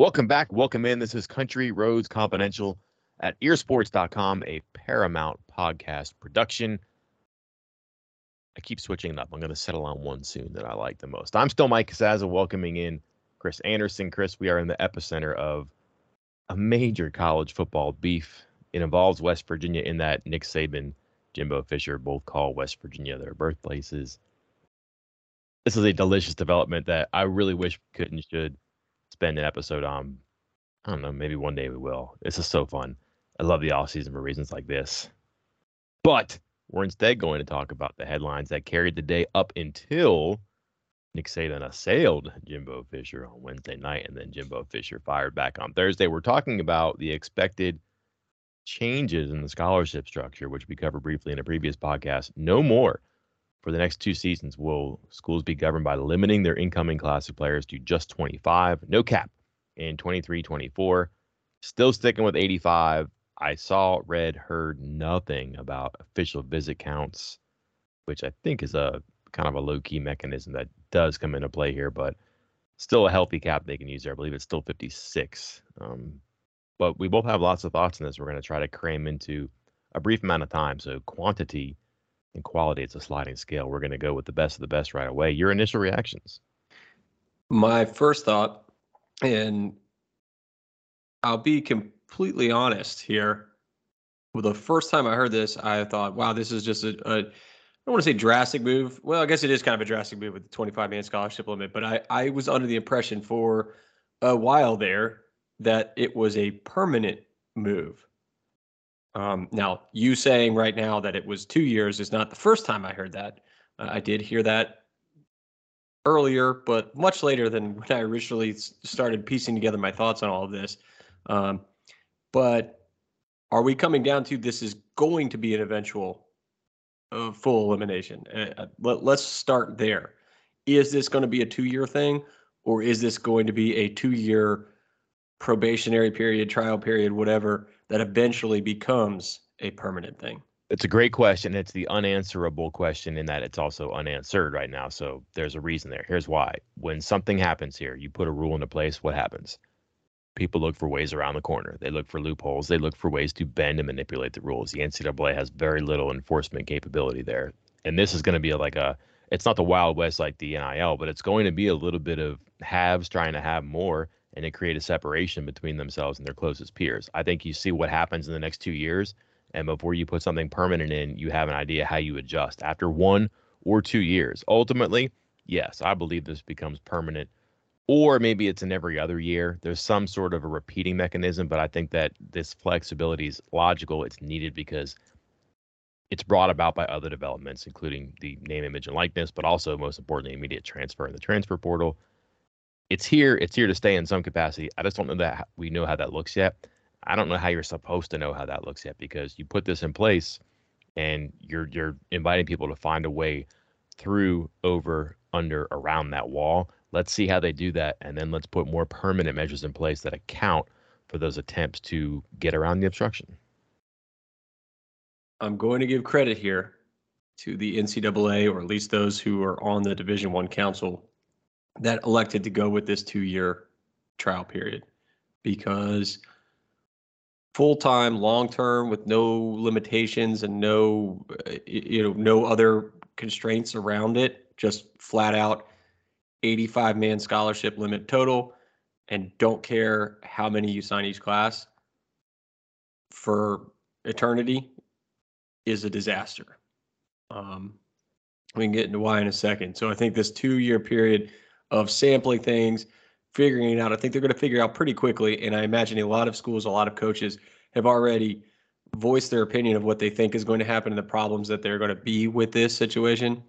Welcome back. Welcome in. This is Country Roads Confidential at earsports.com, a Paramount podcast production. I keep switching it up. I'm going to settle on one soon that I like the most. I'm still Mike Casazza, welcoming in Chris Anderson. Chris, we are in the epicenter of a major college football beef. It involves West Virginia in that Nick Saban, Jimbo Fisher both call West Virginia their birthplaces. This is a delicious development that I really wish could and should spend an episode on. I don't know, maybe one day we will. This is so fun. I love the off season for reasons like this. But we're instead going to talk about the headlines that carried the day up until Nick Saban assailed Jimbo Fisher on Wednesday night, and then Jimbo Fisher fired back on Thursday. We're talking about the expected changes in the scholarship structure, which we covered briefly in a previous podcast. No more for the next two seasons, will schools be governed by limiting their incoming class of players to just 25, no cap in 23 24. Still sticking with 85. I saw, read, heard nothing about official visit counts, which I think is a kind of a low key mechanism that does come into play here, but still a healthy cap they can use there. I believe it's still 56. Um, but we both have lots of thoughts on this. We're going to try to cram into a brief amount of time. So, quantity and quality, it's a sliding scale. We're going to go with the best of the best right away. Your initial reactions? My first thought, and I'll be completely honest here. Well, the first time I heard this, I thought, wow, this is just a, a I don't want to say drastic move. Well, I guess it is kind of a drastic move with the 25 man scholarship limit, but I, I was under the impression for a while there that it was a permanent move. Um, now, you saying right now that it was two years is not the first time I heard that. Uh, I did hear that earlier, but much later than when I originally started piecing together my thoughts on all of this. Um, but are we coming down to this is going to be an eventual uh, full elimination? Uh, uh let, let's start there. Is this going to be a two year thing, or is this going to be a two year probationary period, trial period, whatever? that eventually becomes a permanent thing? It's a great question. It's the unanswerable question in that it's also unanswered right now. So there's a reason there. Here's why. When something happens here, you put a rule into place, what happens? People look for ways around the corner. They look for loopholes. They look for ways to bend and manipulate the rules. The NCAA has very little enforcement capability there. And this is going to be like a, it's not the Wild West like the NIL, but it's going to be a little bit of haves trying to have more and to create a separation between themselves and their closest peers. I think you see what happens in the next two years, and before you put something permanent in, you have an idea how you adjust. After one or two years, ultimately, yes, I believe this becomes permanent. Or maybe it's in every other year. There's some sort of a repeating mechanism, but I think that this flexibility is logical. It's needed because it's brought about by other developments, including the name, image, and likeness, but also, most importantly, immediate transfer in the transfer portal it's here. It's here to stay in some capacity. I just don't know that we know how that looks yet. I don't know how you're supposed to know how that looks yet because you put this in place and you're you're inviting people to find a way through, over, under, around that wall. Let's see how they do that, and then let's put more permanent measures in place that account for those attempts to get around the obstruction. I'm going to give credit here to the NCAA, or at least those who are on the Division One Council that elected to go with this two year trial period because full time, long term, with no limitations and no, you know, no other constraints around it, just flat out 85 man scholarship limit total, and don't care how many you sign each class for eternity is a disaster. Um, we can get into why in a second. So I think this two year period of sampling things, figuring it out. I think they're going to figure out pretty quickly. And I imagine a lot of schools, a lot of coaches have already voiced their opinion of what they think is going to happen and the problems that they're going to be with this situation.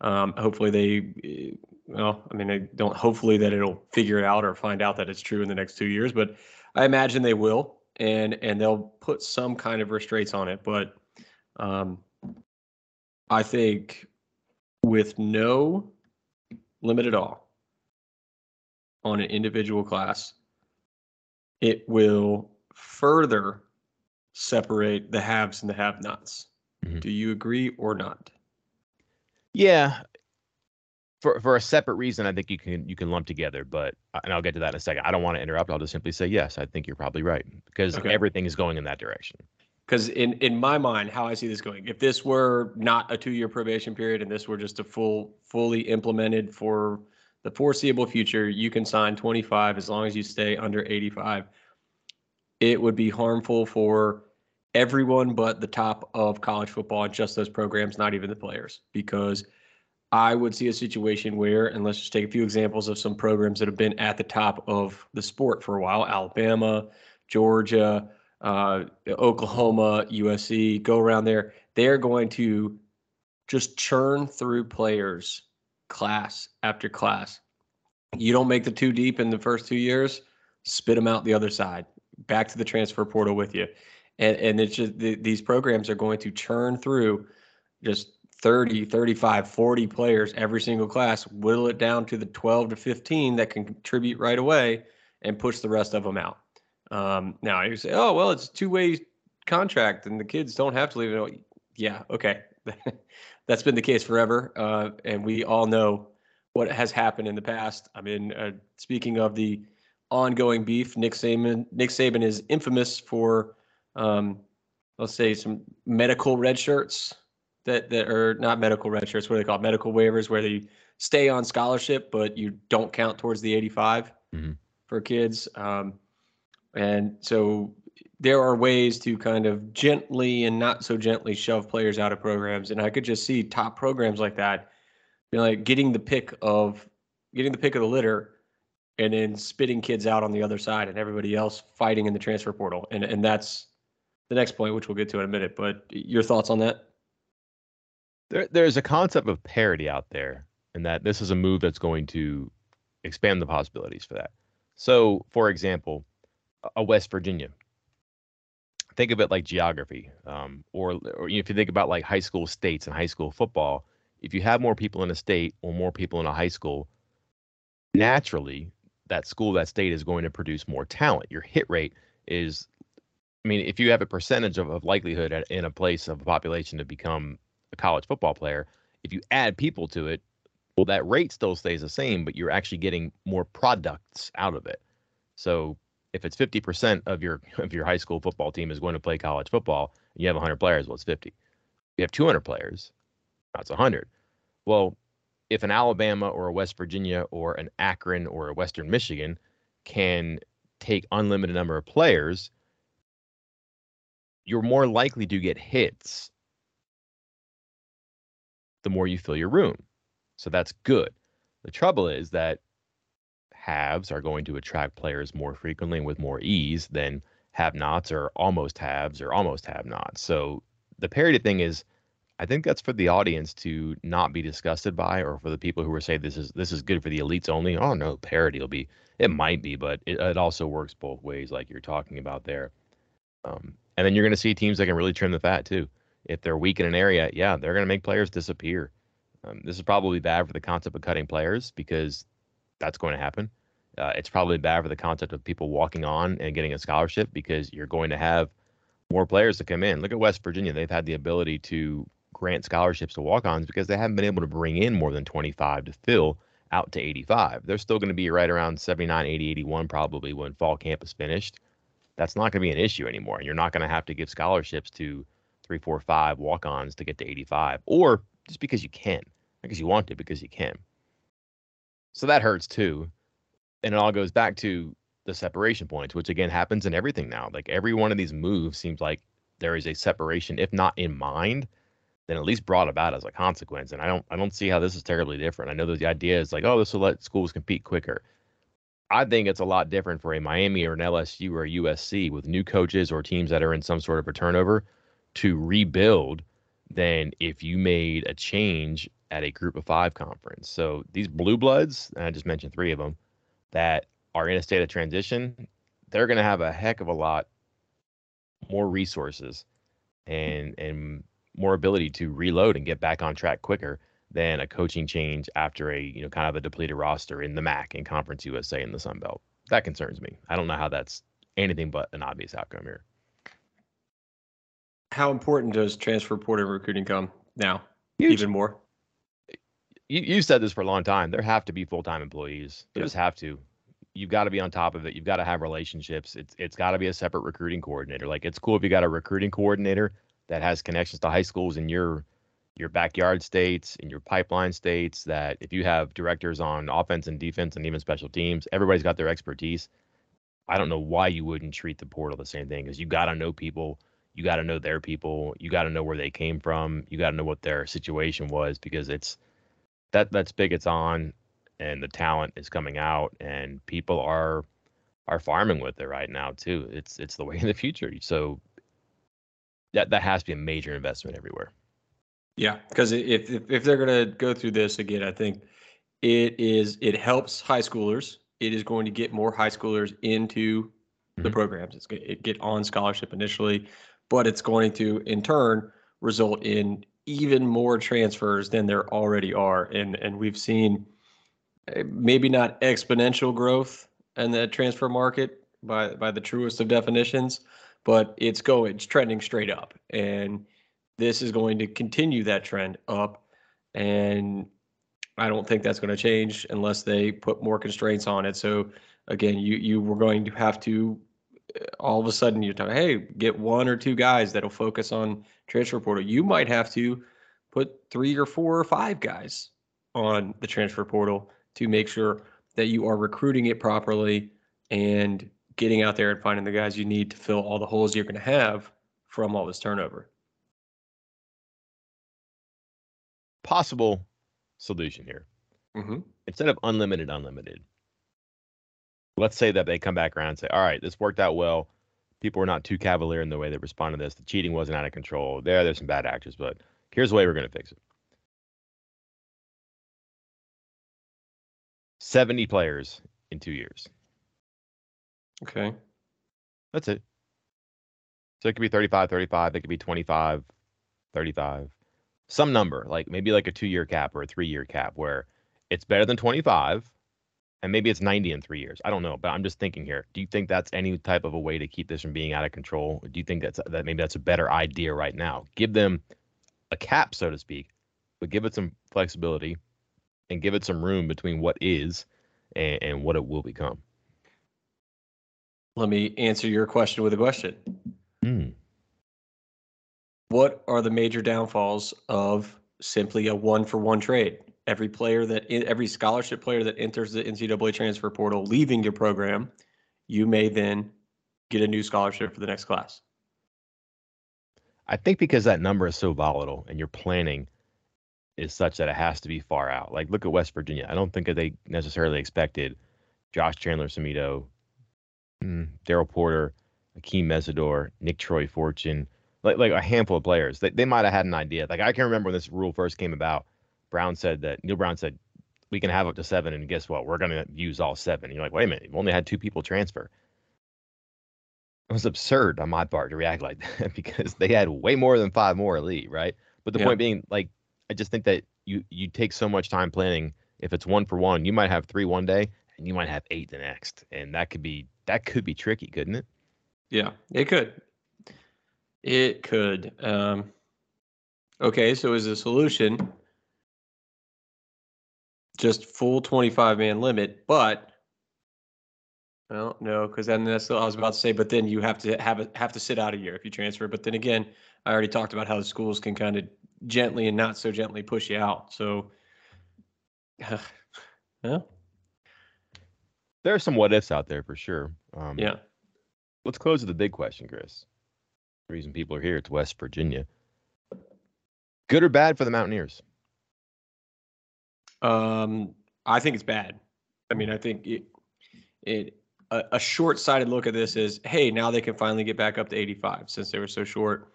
Um, hopefully they, well, I mean, I don't hopefully that it'll figure it out or find out that it's true in the next two years, but I imagine they will, and and they'll put some kind of restraints on it. But um, I think with no limit at all on an individual class, it will further separate the haves and the have-nots. Mm-hmm. Do you agree or not? Yeah. For for a separate reason, I think you can you can lump together, but uh, and I'll get to that in a second. I don't want to interrupt. I'll just simply say yes. I think you're probably right because okay. everything is going in that direction. Because in in my mind, how I see this going, if this were not a two year probation period and this were just a full fully implemented for the foreseeable future, you can sign 25 as long as you stay under 85. It would be harmful for everyone but the top of college football and just those programs, not even the players, because I would see a situation where, and let's just take a few examples of some programs that have been at the top of the sport for a while Alabama, Georgia, uh, Oklahoma, USC, go around there. They're going to just churn through players class after class. You don't make the two deep in the first two years, spit them out the other side, back to the transfer portal with you. And and it's just the, these programs are going to churn through just 30 35 40 players every single class whittle it down to the 12 to 15 that can contribute right away and push the rest of them out. Um, now you say oh well it's a two-way contract and the kids don't have to leave yeah okay that's been the case forever uh, and we all know what has happened in the past i mean uh, speaking of the ongoing beef nick saban nick saban is infamous for um, let's say some medical red shirts that that are not medical red shirts. What are they called? Medical waivers, where they stay on scholarship, but you don't count towards the 85 mm-hmm. for kids. Um, and so there are ways to kind of gently and not so gently shove players out of programs. And I could just see top programs like that, you know, like getting the pick of getting the pick of the litter and then spitting kids out on the other side and everybody else fighting in the transfer portal. And and that's the next point, which we'll get to in a minute. But your thoughts on that? There, there's a concept of parity out there, and that this is a move that's going to expand the possibilities for that. So, for example, a West Virginia. Think of it like geography, um, or, or if you think about like high school states and high school football. If you have more people in a state or more people in a high school, naturally that school, that state is going to produce more talent. Your hit rate is I mean, if you have a percentage of, of likelihood at, in a place of a population to become a college football player, if you add people to it, well, that rate still stays the same, but you're actually getting more products out of it. So if it's 50% of your of your high school football team is going to play college football, and you have 100 players, well, it's 50. You have 200 players, that's 100. Well, if an Alabama or a West Virginia or an Akron or a Western Michigan can take unlimited number of players you're more likely to get hits the more you fill your room. So that's good. The trouble is that haves are going to attract players more frequently and with more ease than have nots or almost haves or almost have nots. So the parity thing is I think that's for the audience to not be disgusted by, or for the people who are saying this is this is good for the elites only. Oh no, parity will be. It might be, but it, it also works both ways, like you're talking about there. Um, and then you're going to see teams that can really trim the fat too. If they're weak in an area, yeah, they're going to make players disappear. Um, this is probably bad for the concept of cutting players because that's going to happen. Uh, it's probably bad for the concept of people walking on and getting a scholarship because you're going to have more players to come in. Look at West Virginia; they've had the ability to grant scholarships to walk-ons because they haven't been able to bring in more than 25 to fill out to 85. They're still going to be right around 79, 80, 81 probably when fall camp is finished that's not going to be an issue anymore. and You're not going to have to give scholarships to three, four, five walk ons to get to 85, or just because you can, because you want to, because you can. So that hurts too. And it all goes back to the separation points, which again happens in everything now. Like every one of these moves seems like there is a separation, if not in mind, then at least brought about as a consequence. And I don't I don't see how this is terribly different. I know the idea is like, oh, this will let schools compete quicker. I think it's a lot different for a Miami or an LSU or a USC with new coaches or teams that are in some sort of a turnover to rebuild than if you made a change at a group of five conference. So these blue bloods, I just mentioned three of them, that are in a state of transition, they're going to have a heck of a lot more resources and and more ability to reload and get back on track quicker than a coaching change after a you know kind of a depleted roster in the MAC and Conference USA in the Sun Belt. That concerns me. I don't know how that's anything but an obvious outcome here. How important does transfer portal recruiting come now? Huge. Even more. You you said this for a long time. There have to be full time employees. There just have to. You've got to be on top of it. You've got to have relationships. It's it's got to be a separate recruiting coordinator. Like it's cool if you got a recruiting coordinator that has connections to high schools in your your backyard states, in your pipeline states, that if you have directors on offense and defense and even special teams, everybody's got their expertise. I don't know why you wouldn't treat the portal the same thing because you got to know people, you got to know their people, you got to know where they came from, you got to know what their situation was because it's that that spigot's on and the talent is coming out and people are are farming with it right now too. It's it's the way of the future. So that that has to be a major investment everywhere. Yeah, because if, if if they're gonna go through this again, I think it is it helps high schoolers. It is going to get more high schoolers into mm-hmm. the programs. It's going to get on scholarship initially, but it's going to in turn result in even more transfers than there already are. And and we've seen eh, maybe not exponential growth in the transfer market by by the truest of definitions, but it's going, it's trending straight up. And this is going to continue that trend up. And I don't think that's going to change unless they put more constraints on it. So again, you you were going to have to all of a sudden you're talking, hey, get one or two guys that'll focus on transfer portal. You might have to put three or four or five guys on the transfer portal to make sure that you are recruiting it properly and getting out there and finding the guys you need to fill all the holes you're going to have from all this turnover. Possible solution here. Mm-hmm. Instead of unlimited, unlimited, let's say that they come back around and say, all right, this worked out well. People were not too cavalier in the way they responded to this. The cheating wasn't out of control. There, there's some bad actors, but here's the way we're going to fix it. 70 players in two years. Okay. That's it. So it could be 35, 35. It could be 25, 35. Some number, like maybe like a two year cap or a three year cap where it's better than 25 and maybe it's 90 in three years. I don't know, but I'm just thinking here. Do you think that's any type of a way to keep this from being out of control? do you think that's that maybe that's a better idea right now? Give them a cap, so to speak, but give it some flexibility and give it some room between what is and, and what it will become. Let me answer your question with a question. Mm. What are the major downfalls of simply a one for one trade? Every player that every scholarship player that enters the NCAA transfer portal leaving your program, you may then get a new scholarship for the next class. I think because that number is so volatile and your planning is such that it has to be far out. Like look at West Virginia. I don't think that they necessarily expected Josh Chandler-Semedo mm, Daryl Porter, Akeem Mesidor, Nicktroy Fortune, like like a handful of players. They they might have had an idea. Like I can remember when this rule first came about. Brown said that Neal Brown said we can have up to seven, and guess what? We're going to use all seven. And you're like, wait a minute, you've only had two people transfer. It was absurd on my part to react like that because they had way more than five more elite, right? But the yeah. point being, like, I just think that you you take so much time planning. If it's one for one, you might have three one day, and you might have eight the next, and that could be that could be tricky, couldn't it? Yeah, it could. It could. Um, okay, so as a solution, just full 25 man limit, but well, no, because then that's what I was about to say. But then you have to have a, have to sit out a year if you transfer. But then again, I already talked about how the schools can kind of gently and not so gently push you out. So, yeah, there are some what ifs out there for sure. Um, yeah. Let's close with the big question, Chris. The reason people are here, it's West Virginia. Good or bad for the Mountaineers? Um, I think it's bad. I mean, I think it, it a, a short-sighted look at this is, hey, now they can finally get back up to 85 since they were so short.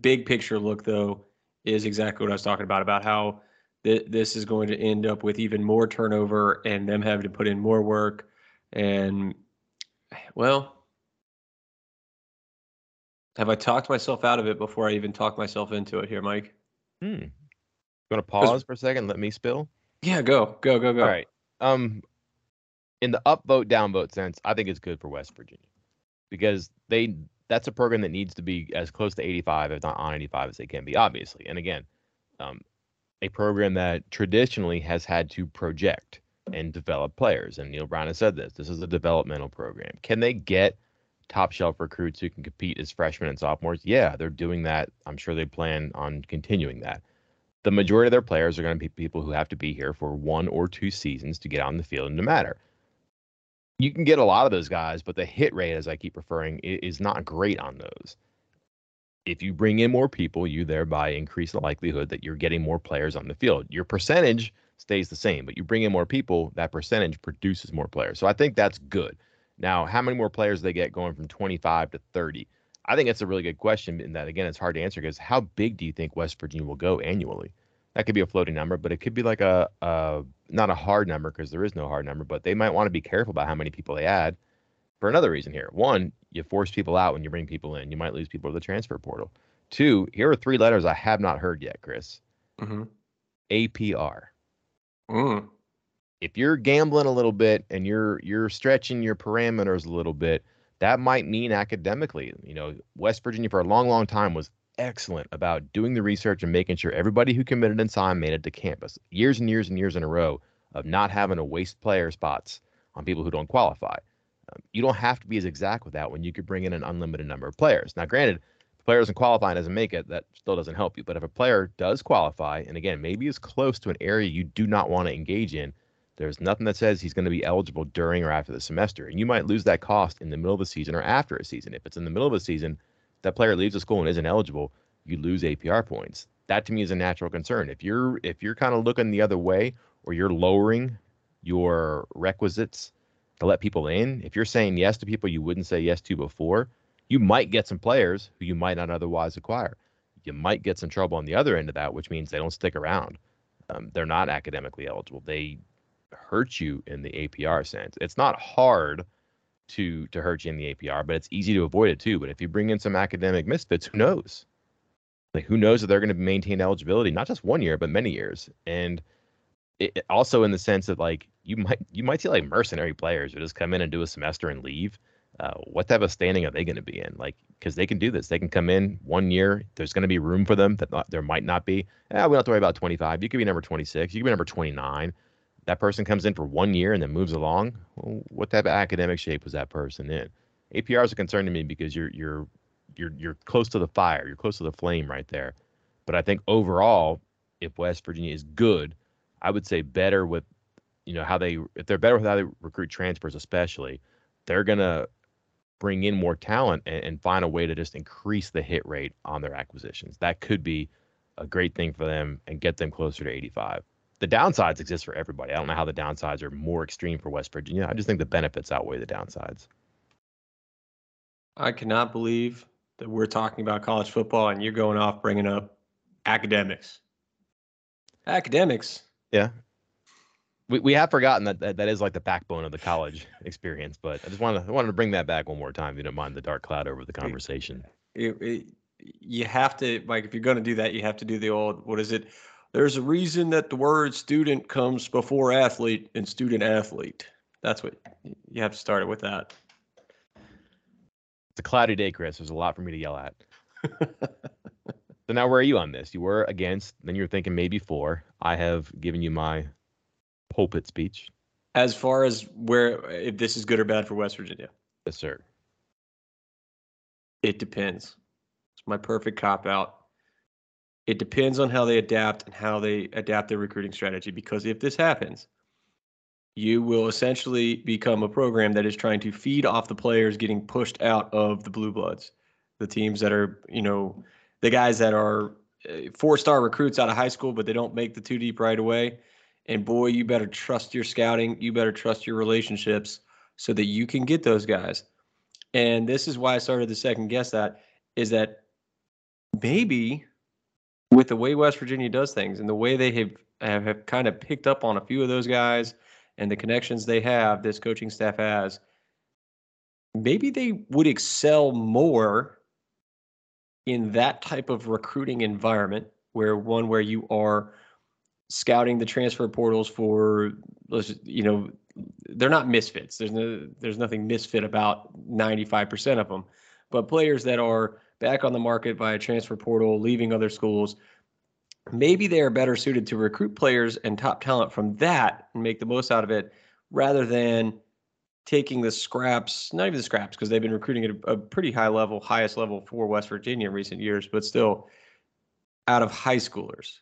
Big picture look though is exactly what I was talking about about how th- this is going to end up with even more turnover and them having to put in more work. And well, have I talked myself out of it before I even talk myself into it here, Mike? Hmm. You want to pause for a second? Let me spill. Yeah, go, go, go, go. All right. Um, in the upvote downvote sense, I think it's good for West Virginia because they that's a program that needs to be as close to 85, if not on 85, as they can be, obviously. And again, um, a program that traditionally has had to project and develop players. And Neal Brown has said this: this is a developmental program. Can they get top shelf recruits who can compete as freshmen and sophomores? Yeah, they're doing that. I'm sure they plan on continuing that. The majority of their players are going to be people who have to be here for one or two seasons to get on the field to matter. You can get a lot of those guys, but the hit rate, as I keep referring, is not great on those. If you bring in more people, you thereby increase the likelihood that you're getting more players on the field. Your percentage stays the same, but you bring in more people, that percentage produces more players. So I think that's good. Now, how many more players they get going from 25 to 30? I think that's a really good question. And that, again, it's hard to answer because how big do you think West Virginia will go annually? That could be a floating number, but it could be like a, a not a hard number because there is no hard number, but they might want to be careful about how many people they add for another reason here. One, you force people out when you bring people in. You might lose people to the transfer portal. Two, here are three letters I have not heard yet, Chris. Mm-hmm. APR. Mm if you're gambling a little bit and you're you're stretching your parameters a little bit, that might mean academically. You know, West Virginia for a long, long time was excellent about doing the research and making sure everybody who committed and signed made it to campus. Years and years and years in a row of not having to waste player spots on people who don't qualify. Um, you don't have to be as exact with that when you could bring in an unlimited number of players. Now, granted, if a player doesn't qualify and doesn't make it, that still doesn't help you. But if a player does qualify, and again, maybe is close to an area you do not want to engage in, there's nothing that says he's going to be eligible during or after the semester. And you might lose that cost in the middle of the season or after a season. If it's in the middle of the season, that player leaves the school and isn't eligible, you lose APR points. That to me is a natural concern. If you're if you're kind of looking the other way or you're lowering your requisites to let people in, if you're saying yes to people you wouldn't say yes to before, you might get some players who you might not otherwise acquire. You might get some trouble on the other end of that, which means they don't stick around. Um, they're not academically eligible. They hurt you in the APR sense. It's not hard to to hurt you in the APR, but it's easy to avoid it too. But if you bring in some academic misfits, who knows? Like who knows that they're going to maintain eligibility not just one year but many years, and it, also in the sense that like you might you might see like mercenary players who just come in and do a semester and leave. Uh, what type of standing are they going to be in? Like, because they can do this. They can come in one year. There's going to be room for them that not, there might not be. Eh, we don't have to worry about 25. You could be number 26. You could be number 29 that person comes in for one year and then moves along, well, what type of academic shape was that person in? APR is a concern to me because you're you're you're you're close to the fire, you're close to the flame right there. But I think overall, if West Virginia is good, I would say better with you know how they if they're better with how they recruit transfers, especially, they're gonna bring in more talent and, and find a way to just increase the hit rate on their acquisitions. That could be a great thing for them and get them closer to 85 the downsides exist for everybody. I don't know how the downsides are more extreme for West Virginia. I just think the benefits outweigh the downsides. I cannot believe that we're talking about college football and you're going off bringing up academics. Academics. Yeah. We, we have forgotten that, that that is like the backbone of the college experience, but I just wanted to, I wanted to bring that back one more time. If you don't mind the dark cloud over the conversation. It, it, you have to, like, if you're going to do that, you have to do the old, what is it? There's a reason that the word student comes before athlete and student athlete. That's what you have to start it with that. It's a cloudy day, Chris. There's a lot for me to yell at. so now where are you on this? You were against, then you're thinking maybe for. I have given you my pulpit speech. As far as where if this is good or bad for West Virginia. Yes, sir. It depends. It's my perfect cop out it depends on how they adapt and how they adapt their recruiting strategy. Because if this happens, you will essentially become a program that is trying to feed off the players getting pushed out of the blue bloods, the teams that are, you know, the guys that are uh, four star recruits out of high school, but they don't make the two deep right away. And boy, you better trust your scouting. You better trust your relationships so that you can get those guys. And this is why I started to second guess that is that maybe with the way West Virginia does things and the way they have have, have kind of picked up on a few of those guys and the connections they have, this coaching staff has, maybe they would excel more in that type of recruiting environment where one where you are scouting the transfer portals for you know they're not misfits. There's no there's nothing misfit about 95% of them but players that are back on the market via transfer portal leaving other schools maybe they are better suited to recruit players and top talent from that and make the most out of it rather than taking the scraps, not even the scraps, because they've been recruiting at a, a, pretty high level, highest level for West Virginia in recent years, but still out of high schoolers.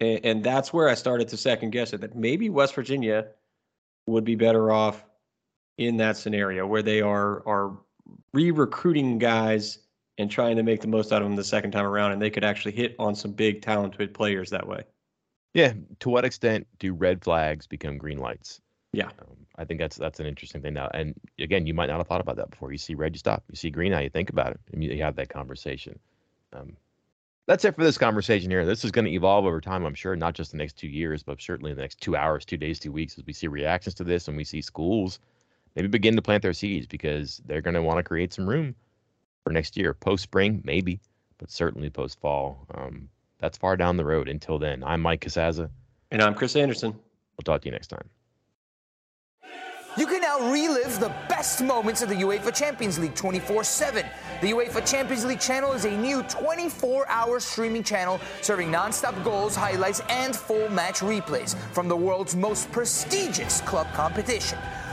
And, and that's where I started to second guess it that maybe West Virginia would be better off in that scenario where they are are re-recruiting guys and trying to make the most out of them the second time around, and they could actually hit on some big talented players that way. Yeah. To what extent do red flags become green lights? Yeah. Um, I think that's that's an interesting thing now. And again, you might not have thought about that before. You see red, you stop. You see green, now you think about it, and you, have that conversation. Um, that's it for this conversation here. This is going to evolve over time, I'm sure, not just the next two years, but certainly the next two hours, two days, two weeks, as we see reactions to this and we see schools maybe begin to plant their seeds because they're going to want to create some room for next year, post spring, maybe, but certainly post fall. Um, that's far down the road. Until then, I'm Mike Casazza. And I'm Chris Anderson. We'll talk to you next time. You can now relive the best moments of the UEFA Champions League 24 7. The UEFA Champions League channel is a new 24 hour streaming channel serving non stop goals, highlights, and full match replays from the world's most prestigious club competition.